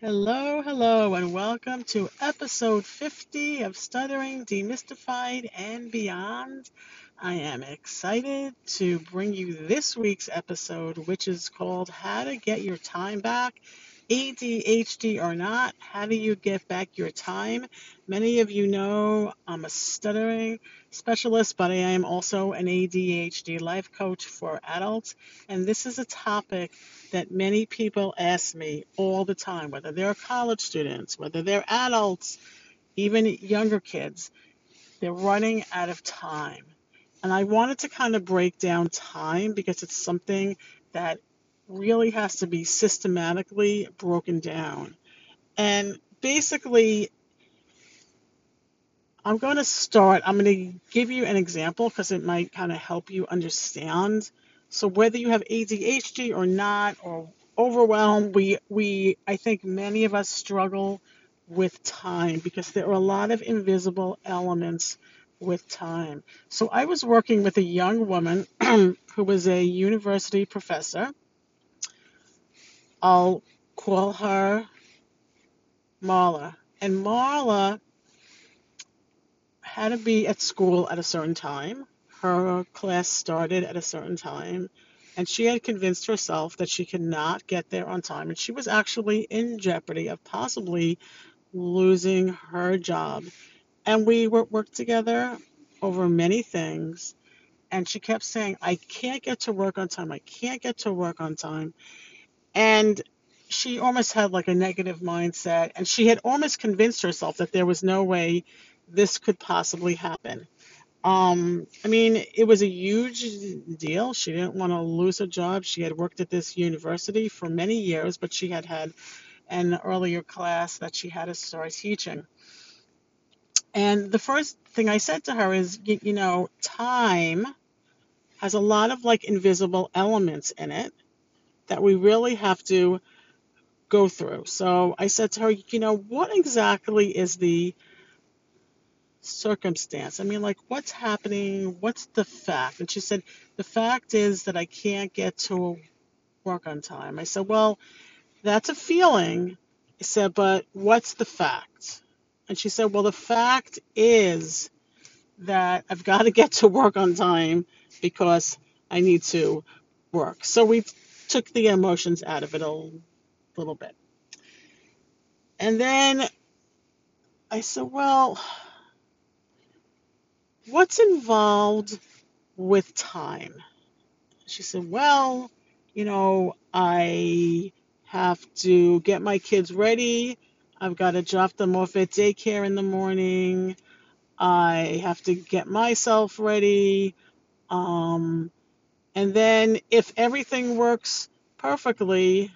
Hello, hello, and welcome to episode 50 of Stuttering, Demystified, and Beyond. I am excited to bring you this week's episode, which is called How to Get Your Time Back. ADHD or not, how do you get back your time? Many of you know I'm a stuttering specialist, but I am also an ADHD life coach for adults. And this is a topic that many people ask me all the time, whether they're college students, whether they're adults, even younger kids. They're running out of time. And I wanted to kind of break down time because it's something that really has to be systematically broken down. And basically, I'm going to start, I'm going to give you an example because it might kind of help you understand. So whether you have ADHD or not, or overwhelmed, we, we, I think many of us struggle with time because there are a lot of invisible elements with time. So I was working with a young woman who was a university professor. I'll call her Marla. And Marla had to be at school at a certain time. Her class started at a certain time, and she had convinced herself that she could not get there on time, and she was actually in jeopardy of possibly losing her job. And we worked together over many things, and she kept saying, I can't get to work on time. I can't get to work on time. And she almost had like a negative mindset, and she had almost convinced herself that there was no way this could possibly happen. Um, I mean, it was a huge deal. She didn't want to lose her job. She had worked at this university for many years, but she had had an earlier class that she had to start teaching. And the first thing I said to her is, you, you know, time has a lot of like invisible elements in it that we really have to go through. So I said to her, you know, what exactly is the circumstance? I mean, like, what's happening? What's the fact? And she said, the fact is that I can't get to work on time. I said, well, that's a feeling. I said, but what's the fact? And she said, well, the fact is that I've got to get to work on time because I need to work. So we took the emotions out of it a little bit. And then I said, well, what's involved with time? She said, well, you know, I have to get my kids ready. I've got to drop them off at daycare in the morning. I have to get myself ready. Um, and then if everything works perfectly,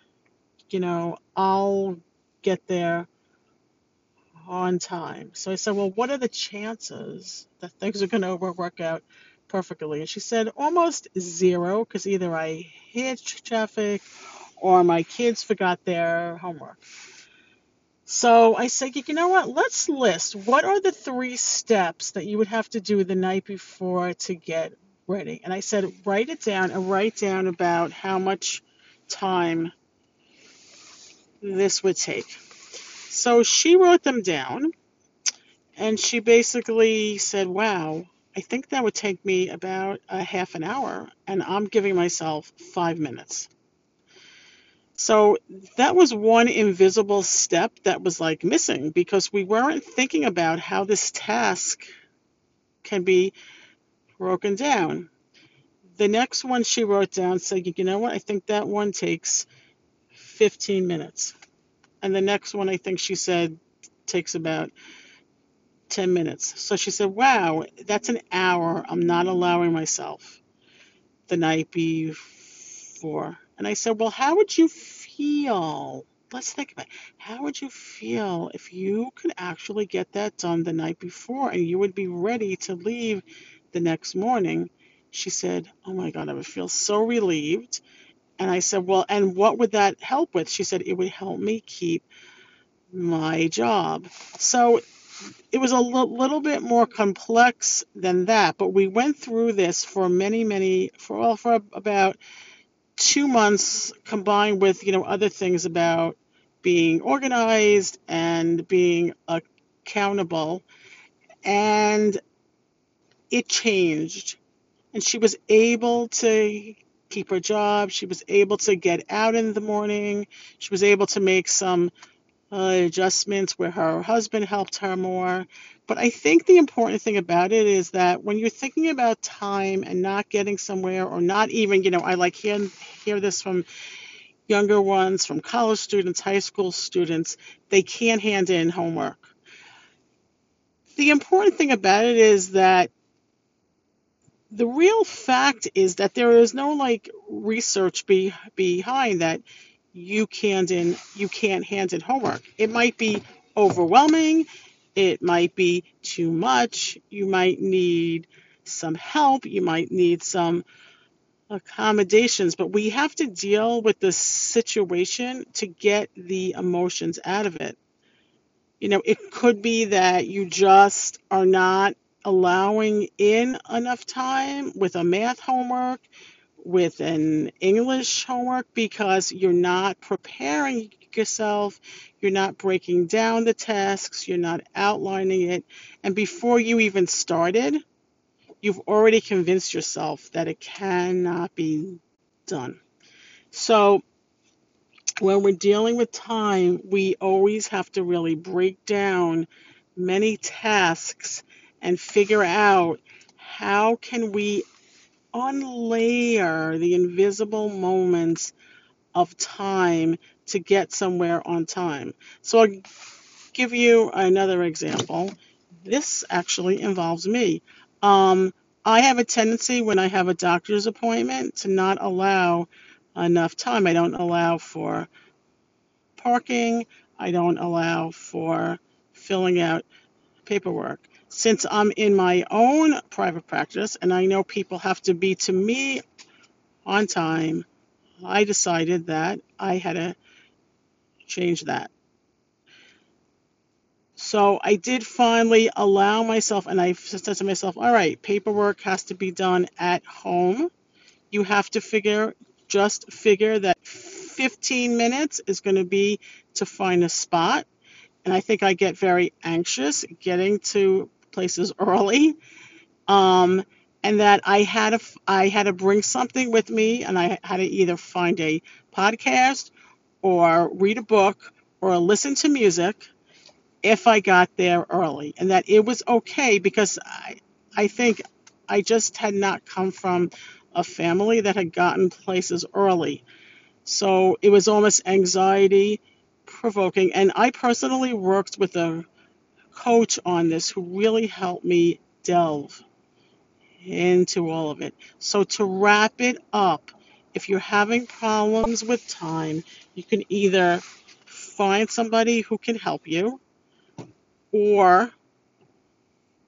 you know, I'll get there on time. So I said, Well, what are the chances that things are going to work out perfectly? And she said, Almost zero, because either I hit traffic or my kids forgot their homework. So I said, You know what? Let's list what are the three steps that you would have to do the night before to get ready. And I said, Write it down and write down about how much time this would take. So she wrote them down and she basically said, Wow, I think that would take me about a half an hour, and I'm giving myself five minutes. So that was one invisible step that was like missing because we weren't thinking about how this task can be broken down. The next one she wrote down said, You know what? I think that one takes 15 minutes. And the next one, I think she said, takes about 10 minutes. So she said, Wow, that's an hour. I'm not allowing myself the night before. And I said, Well, how would you feel? Let's think about it. How would you feel if you could actually get that done the night before and you would be ready to leave the next morning? She said, Oh my God, I would feel so relieved. And I said, Well, and what would that help with? She said, It would help me keep my job. So it was a l- little bit more complex than that, but we went through this for many, many, for all for about two months, combined with you know other things about being organized and being accountable. And it changed. And she was able to keep her job. She was able to get out in the morning. She was able to make some uh, adjustments where her husband helped her more. But I think the important thing about it is that when you're thinking about time and not getting somewhere, or not even, you know, I like hear hear this from younger ones, from college students, high school students, they can't hand in homework. The important thing about it is that the real fact is that there is no like research be, behind that you can't in you can't hand in homework. It might be overwhelming, it might be too much, you might need some help, you might need some accommodations, but we have to deal with the situation to get the emotions out of it. You know, it could be that you just are not allowing in enough time with a math homework, with an English homework, because you're not preparing yourself, you're not breaking down the tasks, you're not outlining it. And before you even started, you've already convinced yourself that it cannot be done. So, when we're dealing with time, we always have to really break down many tasks and figure out how can we unlayer the invisible moments of time to get somewhere on time. So I'll give you another example. This actually involves me. Um, I have a tendency when I have a doctor's appointment to not allow enough time. I don't allow for parking. I don't allow for filling out paperwork. Since I'm in my own private practice and I know people have to be to me on time, I decided that I had to change that. So I did finally allow myself, and I said to myself, all right, paperwork has to be done at home. You have to figure, just figure that 15 minutes is going to be to find a spot. And I think I get very anxious getting to places early. Um, and that I had to, I had to bring something with me, and I had to either find a podcast or read a book or listen to music if I got there early, and that it was okay because I, I think I just had not come from a family that had gotten places early. So it was almost anxiety provoking. And I personally worked with a coach on this who really helped me delve into all of it. So to wrap it up, if you're having problems with time, you can either find somebody who can help you or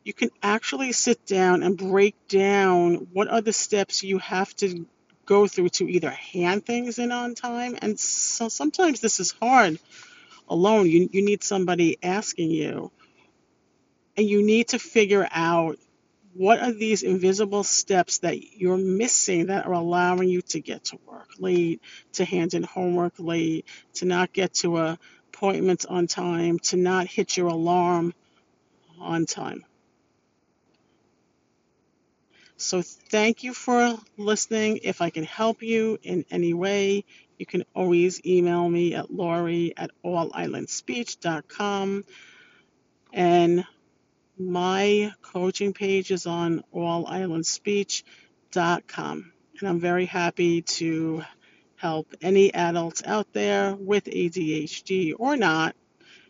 you can actually sit down and break down what are the steps you have to go through to either hand things in on time. And so sometimes this is hard alone. You, you need somebody asking you. And you need to figure out what are these invisible steps that you're missing that are allowing you to get to work late, to hand in homework late, to not get to a appointments on time, to not hit your alarm on time. So, thank you for listening. If I can help you in any way, you can always email me at Lori at allislandspeech.com. And my coaching page is on allislandspeech.com. And I'm very happy to help any adults out there with ADHD or not,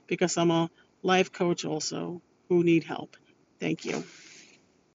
because I'm a life coach also who need help. Thank you.